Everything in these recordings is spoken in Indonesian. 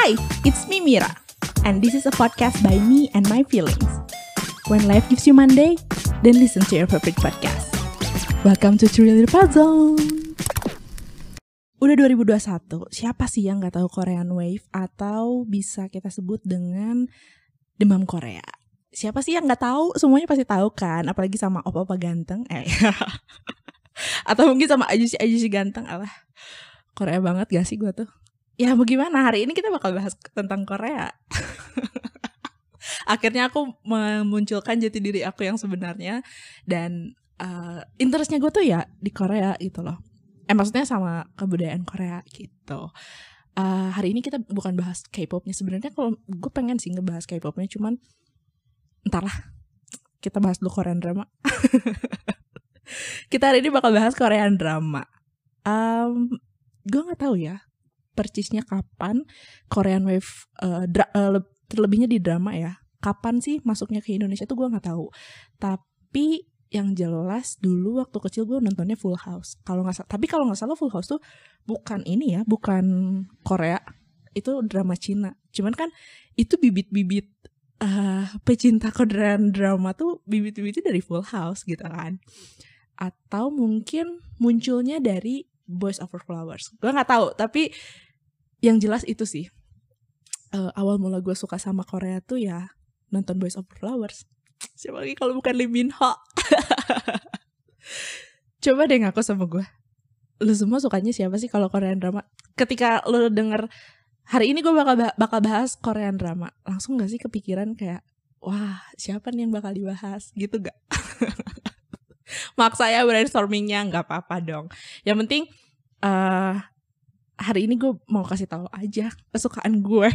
Hi, it's me Mira, and this is a podcast by me and my feelings. When life gives you Monday, then listen to your favorite podcast. Welcome to Little Puzzle. Udah 2021, siapa sih yang nggak tahu Korean Wave atau bisa kita sebut dengan demam Korea? Siapa sih yang nggak tahu? Semuanya pasti tahu kan, apalagi sama opa-opa ganteng. Eh, atau mungkin sama ajusi-ajusi ganteng. Alah, Korea banget gak sih gue tuh? Ya bagaimana hari ini kita bakal bahas tentang Korea. Akhirnya aku memunculkan jati diri aku yang sebenarnya dan uh, interestnya gue tuh ya di Korea gitu loh. Eh maksudnya sama kebudayaan Korea gitu. Uh, hari ini kita bukan bahas K-popnya sebenarnya kalau gue pengen sih ngebahas K-popnya cuman entarlah kita bahas dulu Korean drama. kita hari ini bakal bahas Korean drama. Um, gue nggak tahu ya persisnya kapan Korean Wave uh, uh, terlebihnya di drama ya kapan sih masuknya ke Indonesia tuh gue nggak tahu. Tapi yang jelas dulu waktu kecil gue nontonnya Full House. Kalau nggak tapi kalau nggak salah Full House tuh bukan ini ya bukan Korea itu drama Cina. Cuman kan itu bibit-bibit uh, pecinta Korean drama tuh bibit-bibitnya dari Full House gitu kan. Atau mungkin munculnya dari Boys Over Flowers. Gue nggak tahu tapi yang jelas itu sih. Uh, awal mula gue suka sama Korea tuh ya nonton Boys Over Flowers. Siapa lagi kalau bukan Lee Min Ho? Coba deh ngaku sama gue lu semua sukanya siapa sih kalau Korean drama? Ketika lu denger hari ini gue bakal bakal bahas Korean drama. Langsung gak sih kepikiran kayak wah siapa nih yang bakal dibahas? Gitu gak maksa ya brainstormingnya nggak apa-apa dong yang penting uh, hari ini gue mau kasih tahu aja kesukaan gue.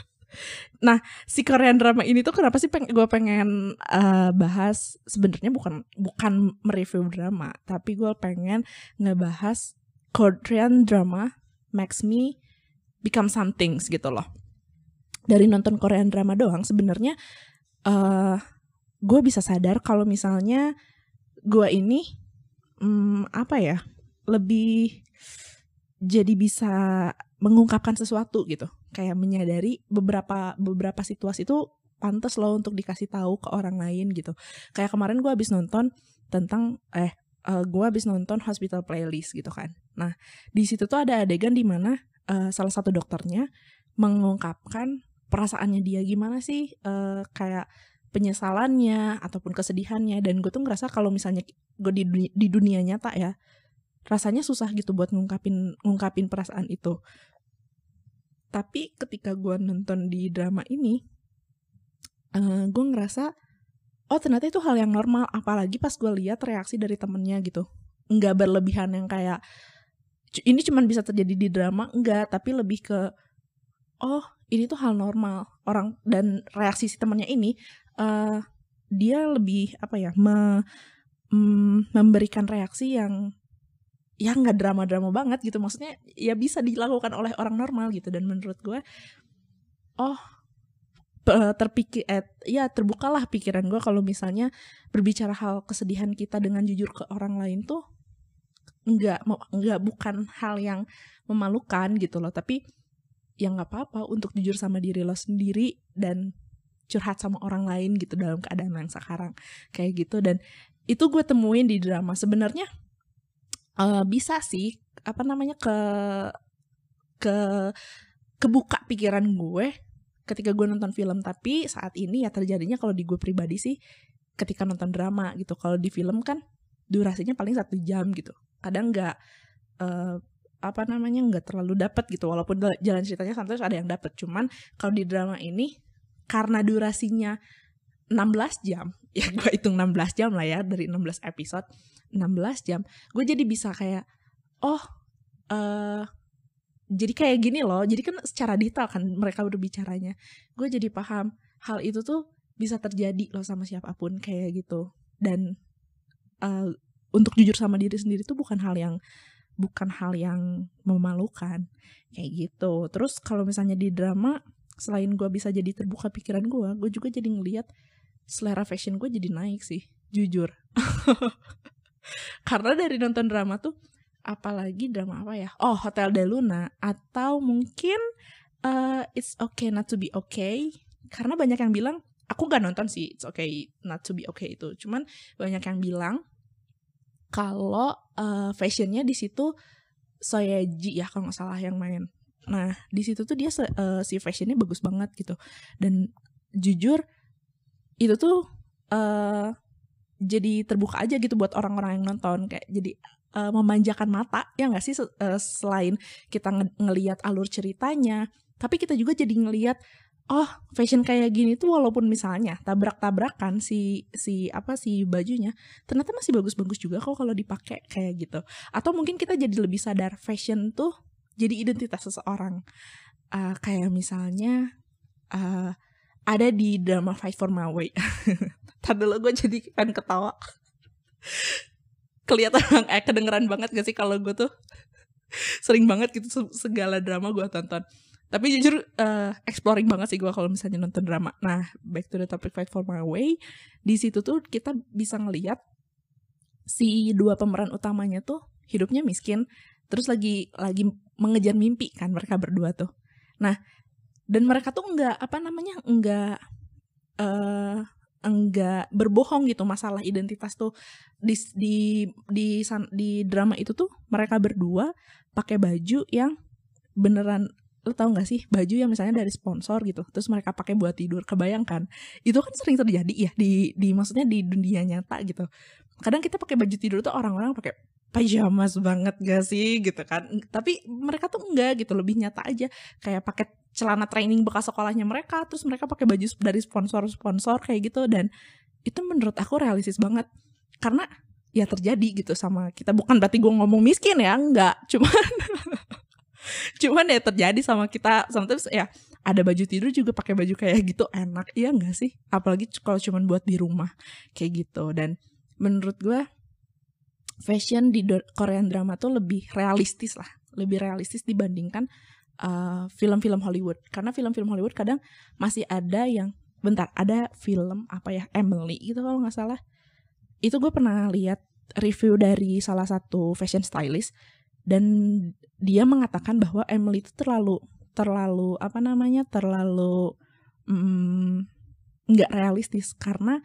nah, si Korean drama ini tuh kenapa sih peng gue pengen uh, bahas sebenarnya bukan bukan mereview drama, tapi gue pengen ngebahas Korean drama makes me become something gitu loh. Dari nonton Korean drama doang sebenarnya uh, gue bisa sadar kalau misalnya gue ini um, apa ya lebih jadi bisa mengungkapkan sesuatu gitu. Kayak menyadari beberapa beberapa situasi itu pantas loh untuk dikasih tahu ke orang lain gitu. Kayak kemarin gue habis nonton tentang eh uh, gue habis nonton hospital playlist gitu kan. Nah di situ tuh ada adegan di mana uh, salah satu dokternya mengungkapkan perasaannya dia gimana sih uh, kayak penyesalannya ataupun kesedihannya. Dan gue tuh ngerasa kalau misalnya gue di dunia, di dunia nyata ya rasanya susah gitu buat ngungkapin ngungkapin perasaan itu. Tapi ketika gue nonton di drama ini uh, gue ngerasa oh ternyata itu hal yang normal. Apalagi pas gue lihat reaksi dari temennya gitu. Nggak berlebihan yang kayak ini cuma bisa terjadi di drama. Enggak tapi lebih ke oh ini tuh hal normal. Orang dan reaksi si temennya ini uh, dia lebih apa ya me, mm, memberikan reaksi yang ya nggak drama-drama banget gitu. Maksudnya ya bisa dilakukan oleh orang normal gitu. Dan menurut gue oh terpikir eh, ya terbukalah pikiran gue kalau misalnya berbicara hal kesedihan kita dengan jujur ke orang lain tuh nggak nggak bukan hal yang memalukan gitu loh. Tapi yang nggak apa-apa untuk jujur sama diri lo sendiri dan curhat sama orang lain gitu dalam keadaan yang sekarang kayak gitu. Dan itu gue temuin di drama. Sebenarnya uh, bisa sih apa namanya ke ke kebuka pikiran gue ketika gue nonton film. Tapi saat ini ya terjadinya kalau di gue pribadi sih ketika nonton drama gitu. Kalau di film kan durasinya paling satu jam gitu. Kadang nggak uh, apa namanya nggak terlalu dapat gitu. Walaupun jalan ceritanya santai ada yang dapat cuman kalau di drama ini karena durasinya 16 jam ya gue hitung 16 jam lah ya dari 16 episode 16 jam gue jadi bisa kayak oh uh, jadi kayak gini loh jadi kan secara detail kan mereka berbicaranya gue jadi paham hal itu tuh bisa terjadi loh sama siapa pun kayak gitu. Dan uh, untuk jujur sama diri sendiri tuh bukan hal yang bukan hal yang memalukan kayak gitu. Terus kalau misalnya di drama selain gue bisa jadi terbuka pikiran gue gue juga jadi ngelihat selera fashion gue jadi naik sih jujur. Karena dari nonton drama tuh apalagi drama apa ya? Oh Hotel de Luna atau mungkin uh, it's okay not to be okay. Karena banyak yang bilang aku gak nonton sih it's okay not to be okay itu. Cuman banyak yang bilang kalau uh, fashionnya di situ Soyeji ya kalau nggak salah yang main nah di situ tuh dia uh, si fashionnya bagus banget gitu. Dan jujur itu tuh uh, jadi terbuka aja gitu buat orang-orang yang nonton. Kayak jadi uh, memanjakan mata ya nggak sih? Uh, selain kita ng ngelihat alur ceritanya tapi kita juga jadi ngelihat oh fashion kayak gini tuh walaupun misalnya tabrak-tabrakan si si apa si bajunya ternyata masih bagus-bagus juga kok kalau dipakai kayak gitu. Atau mungkin kita jadi lebih sadar fashion tuh jadi identitas seseorang. Uh, kayak misalnya uh, ada di drama Fight for My Way. Tadi lo gue jadi kan ketawa. Kelihatan eh kedengeran banget gak sih kalau gue tuh? Sering banget gitu segala drama gue tonton. Tapi jujur uh, exploring banget sih gue kalau misalnya nonton drama. Nah back to the topic fight for my way. Di situ tuh kita bisa ngelihat si dua pemeran utamanya tuh hidupnya miskin. Terus lagi lagi mengejar mimpi kan mereka berdua tuh. Nah dan mereka tuh enggak apa namanya enggak uh, enggak berbohong gitu masalah identitas tuh. Di di di di drama itu tuh mereka berdua pakai baju yang beneran lo tau gak sih? Baju yang misalnya dari sponsor gitu terus mereka pakai buat tidur. Kebayangkan itu kan sering terjadi ya di di maksudnya di dunia nyata gitu. Kadang kita pakai baju tidur tuh orang-orang pakai pajamas banget gak sih? Gitu kan. Tapi mereka tuh enggak gitu lebih nyata aja. Kayak pakai celana training bekas sekolahnya mereka terus mereka pakai baju dari sponsor-sponsor kayak gitu. Dan itu menurut aku realistis banget. Karena ya terjadi gitu sama kita. Bukan berarti gue ngomong miskin ya enggak. Cuman cuman ya terjadi sama kita. Sometimes ya ada baju tidur juga pakai baju kayak gitu enak. Iya enggak sih? Apalagi kalau cuman buat di rumah kayak gitu. Dan menurut gue fashion di Korean drama tuh lebih realistis lah. Lebih realistis dibandingkan uh, film-film Hollywood. Karena film-film Hollywood kadang masih ada yang bentar ada film apa ya Emily gitu kalau nggak salah. Itu gue pernah lihat review dari salah satu fashion stylist dan dia mengatakan bahwa Emily itu terlalu terlalu apa namanya terlalu mm, nggak mm, realistis. Karena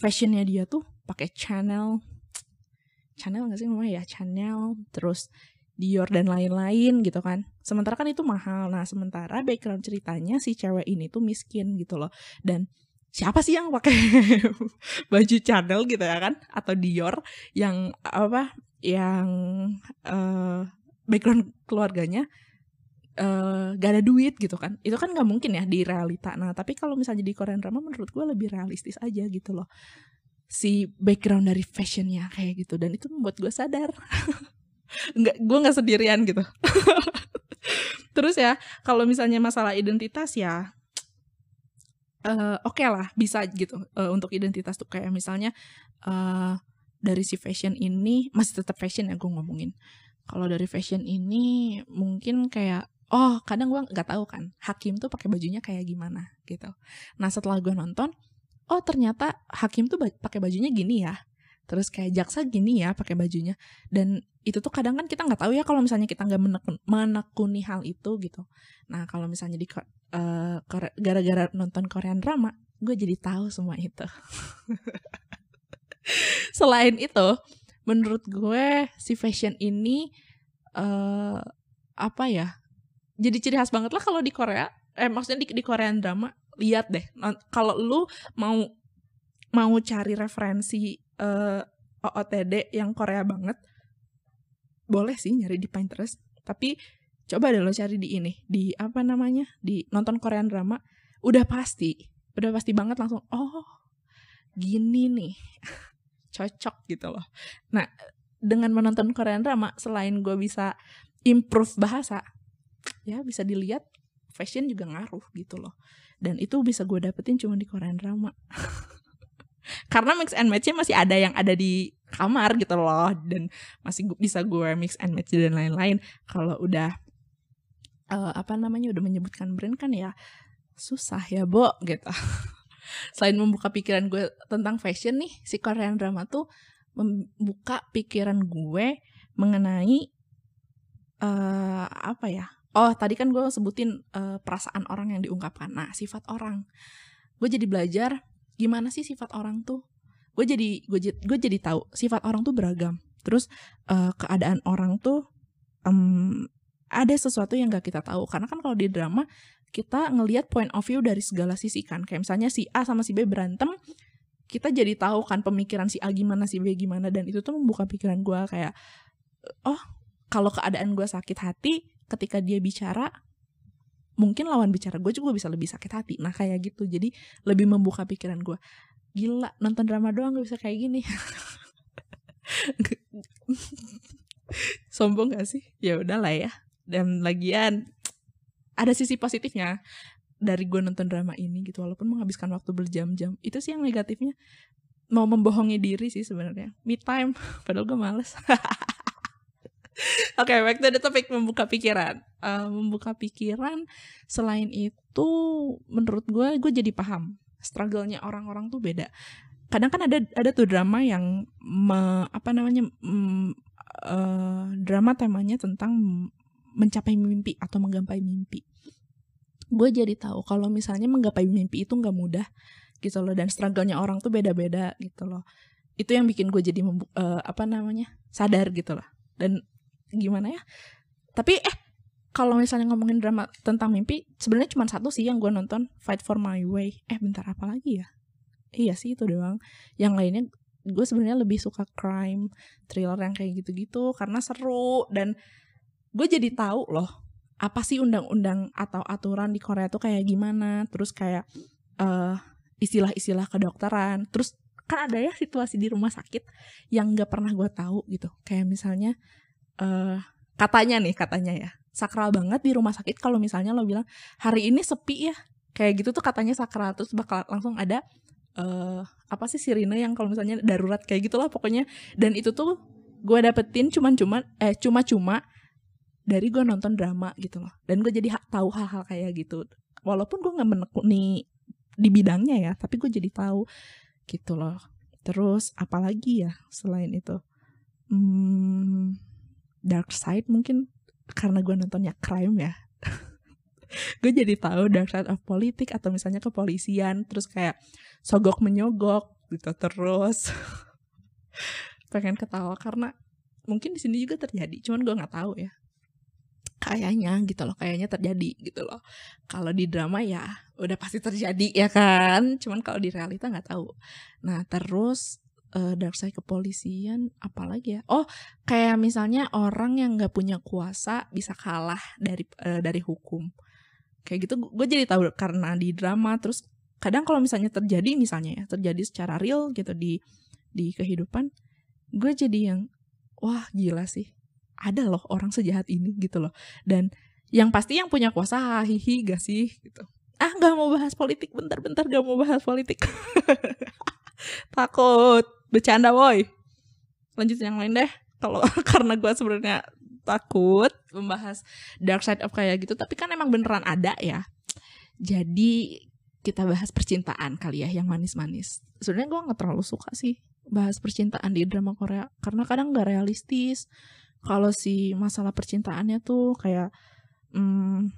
fashionnya dia tuh pakai Chanel Chanel nggak sih namanya ya? Chanel terus Dior dan lain-lain gitu kan. Sementara kan itu mahal. Nah sementara background ceritanya si cewek ini tuh miskin gitu loh. Dan siapa sih yang pakai baju Chanel gitu ya kan? Atau Dior yang apa yang uh, background keluarganya uh, gak ada duit gitu kan? Itu kan nggak mungkin ya di realita. Nah tapi kalau misalnya di Korean drama menurut gue lebih realistis aja gitu loh si background dari fashionnya kayak gitu. Dan itu membuat gue sadar. Nggak gue nggak sendirian gitu. Terus ya kalau misalnya masalah identitas ya uh, oke okay lah bisa gitu uh, untuk identitas tuh. Kayak misalnya uh, dari si fashion ini masih tetap fashion ya gue ngomongin. Kalau dari fashion ini mungkin kayak oh kadang gue nggak tahu kan Hakim tuh pakai bajunya kayak gimana gitu. Nah setelah gue nonton oh ternyata Hakim tuh pakai bajunya gini ya. Terus kayak jaksa gini ya pakai bajunya. Dan itu tuh kadang kan kita nggak tahu ya kalau misalnya kita nggak menekun, menekuni hal itu gitu. Nah kalau misalnya di uh, gara-gara nonton Korean drama gue jadi tahu semua itu. Selain itu menurut gue si fashion ini uh, apa ya jadi ciri khas banget lah kalau di Korea eh maksudnya di, di Korean drama lihat deh. Kalau lu mau mau cari referensi uh, eh, OOTD yang Korea banget boleh sih nyari di Pinterest. Tapi coba deh lo cari di ini di apa namanya? Di nonton Korean drama udah pasti udah pasti banget langsung oh gini nih cocok gitu loh. Nah, dengan menonton Korean drama, selain gue bisa improve bahasa, ya bisa dilihat fashion juga ngaruh gitu loh. Dan itu bisa gue dapetin cuma di Korean drama. Karena mix and matchnya masih ada yang ada di kamar gitu loh dan masih bisa gue mix and match dan lain-lain. Kalau udah uh, apa namanya udah menyebutkan brand kan ya susah ya, Bo gitu. selain membuka pikiran gue tentang fashion nih si Korean drama tuh membuka pikiran gue mengenai uh, apa ya oh tadi kan gue sebutin uh, perasaan orang yang diungkapkan. Nah sifat orang. Gue jadi belajar gimana sih sifat orang tuh? Gue jadi gue gue jadi tahu sifat orang tuh beragam. Terus uh, keadaan orang tuh um, ada sesuatu yang gak kita tahu. Karena kan kalau di drama kita ngelihat point of view dari segala sisi kan. Kayak misalnya si A sama si B berantem kita jadi tahu kan pemikiran si A gimana si B gimana. Dan itu tuh membuka pikiran gue kayak oh kalau keadaan gue sakit hati ketika dia bicara mungkin lawan bicara gue juga bisa lebih sakit hati. Nah kayak gitu. Jadi lebih membuka pikiran gue. Gila nonton drama doang gak bisa kayak gini. Sombong gak sih? Ya udahlah ya. Dan lagian ada sisi positifnya dari gue nonton drama ini gitu. Walaupun menghabiskan waktu berjam-jam. Itu sih yang negatifnya. Mau membohongi diri sih sebenarnya. Me time. Padahal gue males Oke, okay, back to the membuka pikiran. Uh, membuka pikiran selain itu menurut gue gue jadi paham struggle-nya orang-orang tuh beda. Kadang kan ada ada tuh drama yang me, apa namanya mm, uh, drama temanya tentang mencapai mimpi atau menggapai mimpi. Gue jadi tahu kalau misalnya menggapai mimpi itu nggak mudah gitu loh dan struggle-nya orang tuh beda-beda gitu loh. Itu yang bikin gue jadi uh, apa namanya sadar gitu loh. Dan gimana ya? Tapi eh kalau misalnya ngomongin drama tentang mimpi, sebenarnya cuma satu sih yang gue nonton, Fight for My Way. Eh bentar apa lagi ya? Iya sih itu doang. Yang lainnya gue sebenarnya lebih suka crime, thriller yang kayak gitu-gitu karena seru dan gue jadi tahu loh apa sih undang-undang atau aturan di Korea tuh kayak gimana terus kayak uh, istilah-istilah kedokteran terus kan ada ya situasi di rumah sakit yang nggak pernah gue tahu gitu kayak misalnya uh, katanya nih katanya ya. Sakral banget di rumah sakit kalau misalnya lo bilang hari ini sepi ya. Kayak gitu tuh katanya sakral. Terus bakal langsung ada uh, apa sih sirine yang kalau misalnya darurat kayak gitulah pokoknya. Dan itu tuh gue dapetin cuman-cuman eh cuma-cuma dari gue nonton drama gitu loh. Dan gue jadi tahu hal-hal kayak gitu. Walaupun gue nggak menekuni di bidangnya ya tapi gue jadi tahu gitu loh. Terus apalagi ya selain itu? Hmm, dark side mungkin karena gue nontonnya crime ya. Gue jadi tahu dark side of politik atau misalnya kepolisian terus kayak sogok menyogok gitu terus. Pengen ketawa karena mungkin di sini juga terjadi cuman gue nggak tahu ya. Kayaknya gitu loh kayaknya terjadi gitu loh. Kalau di drama ya udah pasti terjadi ya kan? Cuman kalau di realita nggak tahu. Nah terus uh, dark side kepolisian apalagi ya? Oh kayak misalnya orang yang nggak punya kuasa bisa kalah dari uh, dari hukum. Kayak gitu gue jadi tahu karena di drama terus kadang kalau misalnya terjadi misalnya ya terjadi secara real gitu di di kehidupan gue jadi yang wah gila sih ada loh orang sejahat ini gitu loh. Dan yang pasti yang punya kuasa hihi gak sih gitu. Ah nggak mau bahas politik bentar-bentar gak mau bahas politik. Takut bercanda boy lanjut yang lain deh. Kalau karena gue sebenarnya takut membahas dark side of kayak gitu tapi kan emang beneran ada ya. Jadi kita bahas percintaan kali ya yang manis-manis. Sebenarnya gue nggak terlalu suka sih bahas percintaan di drama Korea karena kadang nggak realistis. Kalau si masalah percintaannya tuh kayak hmm,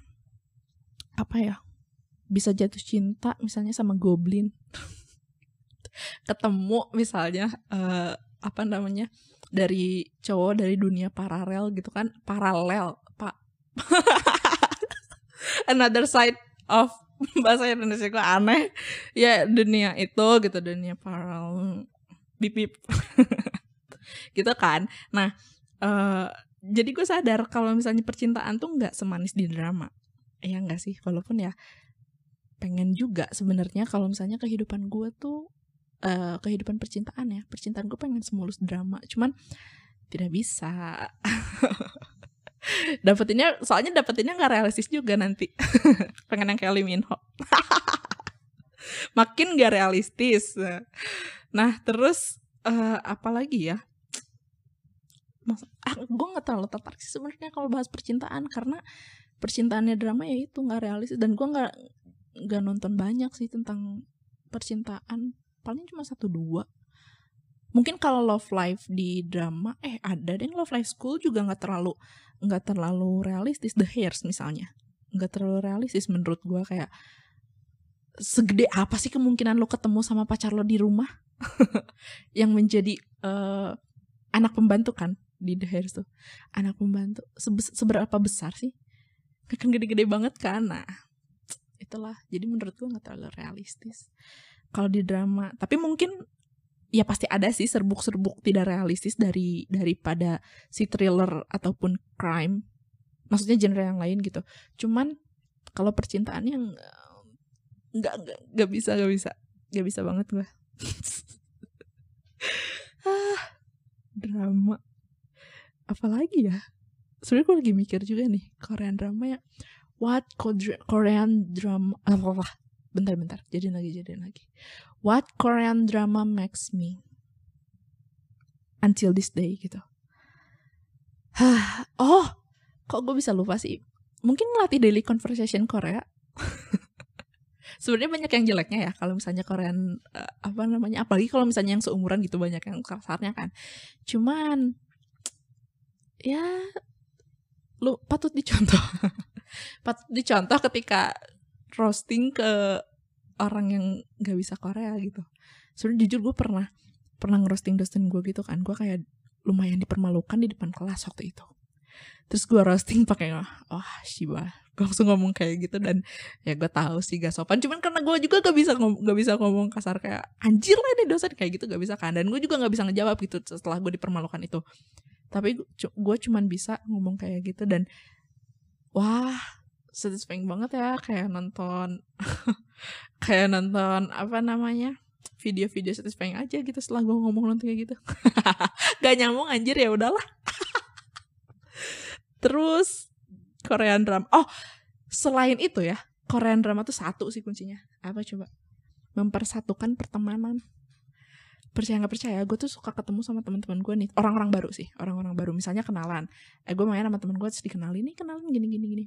apa ya bisa jatuh cinta misalnya sama goblin ketemu misalnya uh, apa namanya dari cowok dari dunia paralel gitu kan paralel pak. Another side of bahasa Indonesia gue aneh. Ya dunia itu gitu dunia paralel. Bip bip. Gitu kan. Nah uh, jadi gue sadar kalau misalnya percintaan tuh nggak semanis di drama. Ya nggak sih walaupun ya pengen juga sebenarnya kalau misalnya kehidupan gue tuh uh, kehidupan percintaan ya. Percintaan gue pengen semulus drama cuman tidak bisa. Dapetinnya soalnya dapetinnya nggak realistis juga nanti. Pengen yang kayak Lee Min Ho makin gak realistis. Nah terus uh, apa lagi ya? Mas, ah, gue nggak terlalu tertarik sih sebenarnya kalau bahas percintaan karena percintaannya drama ya itu nggak realistis. Dan gue nggak nggak nonton banyak sih tentang percintaan paling cuma satu dua. Mungkin kalau love life di drama eh ada deh love life school juga nggak terlalu nggak terlalu realistis. The hairs misalnya. Nggak terlalu realistis menurut gue kayak segede apa sih kemungkinan lo ketemu sama pacar lo di rumah? Yang menjadi uh, anak pembantu kan di The Hairs tuh. Anak pembantu. Sebe seberapa besar sih? Kan gede-gede banget kan? Nah itulah. Jadi menurut gue nggak terlalu realistis kalau di drama. Tapi mungkin ya pasti ada sih serbuk-serbuk tidak realistis dari daripada si thriller ataupun crime. Maksudnya genre yang lain gitu. Cuman kalau percintaan yang nggak nggak nggak bisa nggak bisa. Nggak bisa banget gue ah drama. Apalagi ya? Sebenarnya gue lagi mikir juga nih Korean drama ya. What Korean drama apa ah, bentar bentar. Jadi lagi jadi lagi. What Korean drama makes me until this day gitu. Oh kok gue bisa lupa sih? Mungkin ngelatih daily conversation Korea. Sebenarnya banyak yang jeleknya ya kalau misalnya Korean uh, apa namanya apalagi kalau misalnya yang seumuran gitu banyak yang kasarnya kan. Cuman ya lu patut dicontoh. Patut dicontoh ketika roasting ke orang yang nggak bisa Korea gitu. Sebenarnya jujur gue pernah pernah ngerosting dosen gue gitu kan. Gue kayak lumayan dipermalukan di depan kelas waktu itu. Terus gue roasting pakai wah oh, shiba. Gue langsung ngomong kayak gitu dan ya gue tahu sih gak sopan. Cuman karena gue juga gak bisa ngom gak bisa ngomong kasar kayak anjir lah ini dosen. Kayak gitu gak bisa kan. Dan gue juga gak bisa ngejawab gitu setelah gue dipermalukan itu. Tapi gue cuman bisa ngomong kayak gitu dan wah satisfying banget ya kayak nonton kayak nonton apa namanya video-video satisfying aja gitu setelah gue ngomong nonton kayak gitu. Gak nyambung anjir ya udahlah. Terus Korean drama oh selain itu ya Korean drama tuh satu sih kuncinya. Apa coba? Mempersatukan pertemanan. Percaya nggak percaya gue tuh suka ketemu sama teman-teman gue nih orang-orang baru sih orang-orang baru. Misalnya kenalan eh gue main sama temen gue terus dikenalin nih kenalin gini gini gini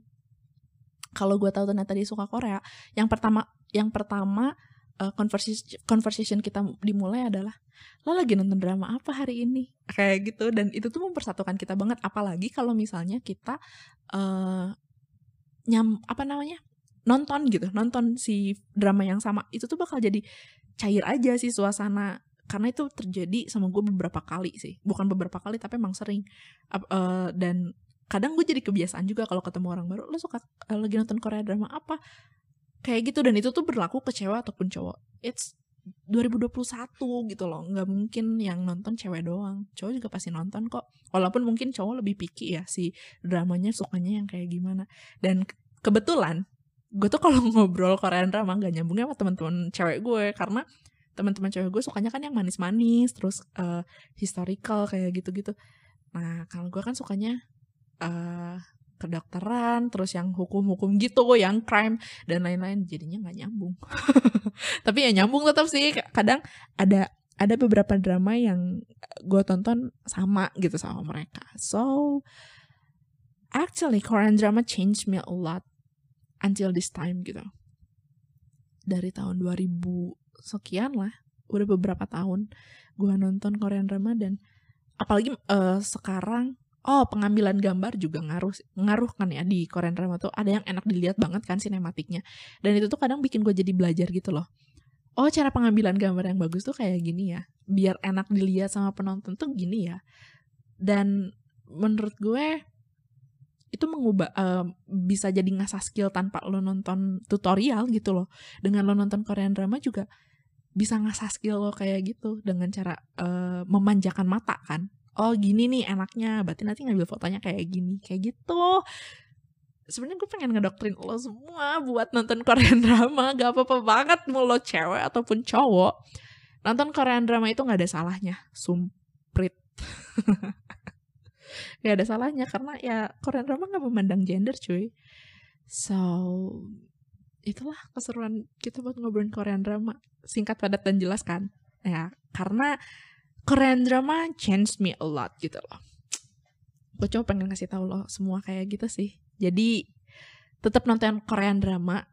kalau gue tahu ternyata dia suka Korea yang pertama yang pertama uh, conversation conversation kita dimulai adalah lo lagi nonton drama apa hari ini? Kayak gitu dan itu tuh mempersatukan kita banget. Apalagi kalau misalnya kita uh, nyam apa namanya nonton gitu nonton si drama yang sama itu tuh bakal jadi cair aja sih suasana. Karena itu terjadi sama gue beberapa kali sih. Bukan beberapa kali tapi emang sering. Uh, dan kadang gue jadi kebiasaan juga kalau ketemu orang baru lo suka uh, lagi nonton Korea drama apa? Kayak gitu dan itu tuh berlaku ke cewek ataupun cowok. It's 2021 gitu loh nggak mungkin yang nonton cewek doang. Cowok juga pasti nonton kok. Walaupun mungkin cowok lebih picky ya si dramanya sukanya yang kayak gimana. Dan kebetulan gue tuh kalau ngobrol Korean drama gak nyambungnya sama teman-teman cewek gue karena teman-teman cewek gue sukanya kan yang manis-manis terus uh, historical kayak gitu-gitu. Nah kalau gue kan sukanya uh, kedokteran terus yang hukum-hukum gitu yang crime dan lain-lain. Jadinya nggak nyambung. Tapi ya nyambung tetap sih kadang ada ada beberapa drama yang gue tonton sama gitu sama mereka. So actually Korean drama changed me a lot until this time gitu. Dari tahun 2000 sekian lah udah beberapa tahun gue nonton Korean drama dan apalagi uh, sekarang oh pengambilan gambar juga ngaruh ngaruh kan ya di Korean drama tuh. Ada yang enak dilihat banget kan sinematiknya. Dan itu tuh kadang bikin gue jadi belajar gitu loh. Oh cara pengambilan gambar yang bagus tuh kayak gini ya. Biar enak dilihat sama penonton tuh gini ya. Dan menurut gue itu mengubah uh, bisa jadi ngasah skill tanpa lo nonton tutorial gitu loh. Dengan lo nonton Korean drama juga bisa ngasah skill lo kayak gitu dengan cara uh, memanjakan mata kan oh gini nih enaknya. Berarti nanti ngambil fotonya kayak gini. Kayak gitu. Sebenarnya gue pengen ngedoktrin lo semua buat nonton Korean drama. Gak apa-apa banget mau lo cewek ataupun cowok nonton Korean drama itu nggak ada salahnya. Sumprit. Gak ada salahnya karena ya Korean drama gak memandang gender cuy. So itulah keseruan kita buat ngobrolin Korean drama. Singkat padat dan jelas kan? Ya karena Korean drama changed me a lot gitu loh. Gue coba pengen ngasih tahu lo semua kayak gitu sih. Jadi tetap nonton Korean drama.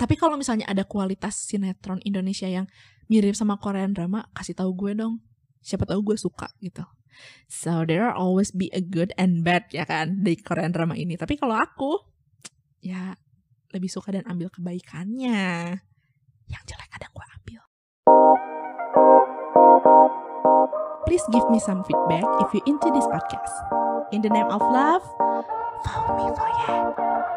Tapi kalau misalnya ada kualitas sinetron Indonesia yang mirip sama Korean drama kasih tahu gue dong. Siapa tahu gue suka gitu. So there are always be a good and bad ya kan di Korean drama ini. Tapi kalau aku ya lebih suka dan ambil kebaikannya. Yang jelek kadang gue please give me some feedback if you're into this podcast. In the name of love follow me for yeah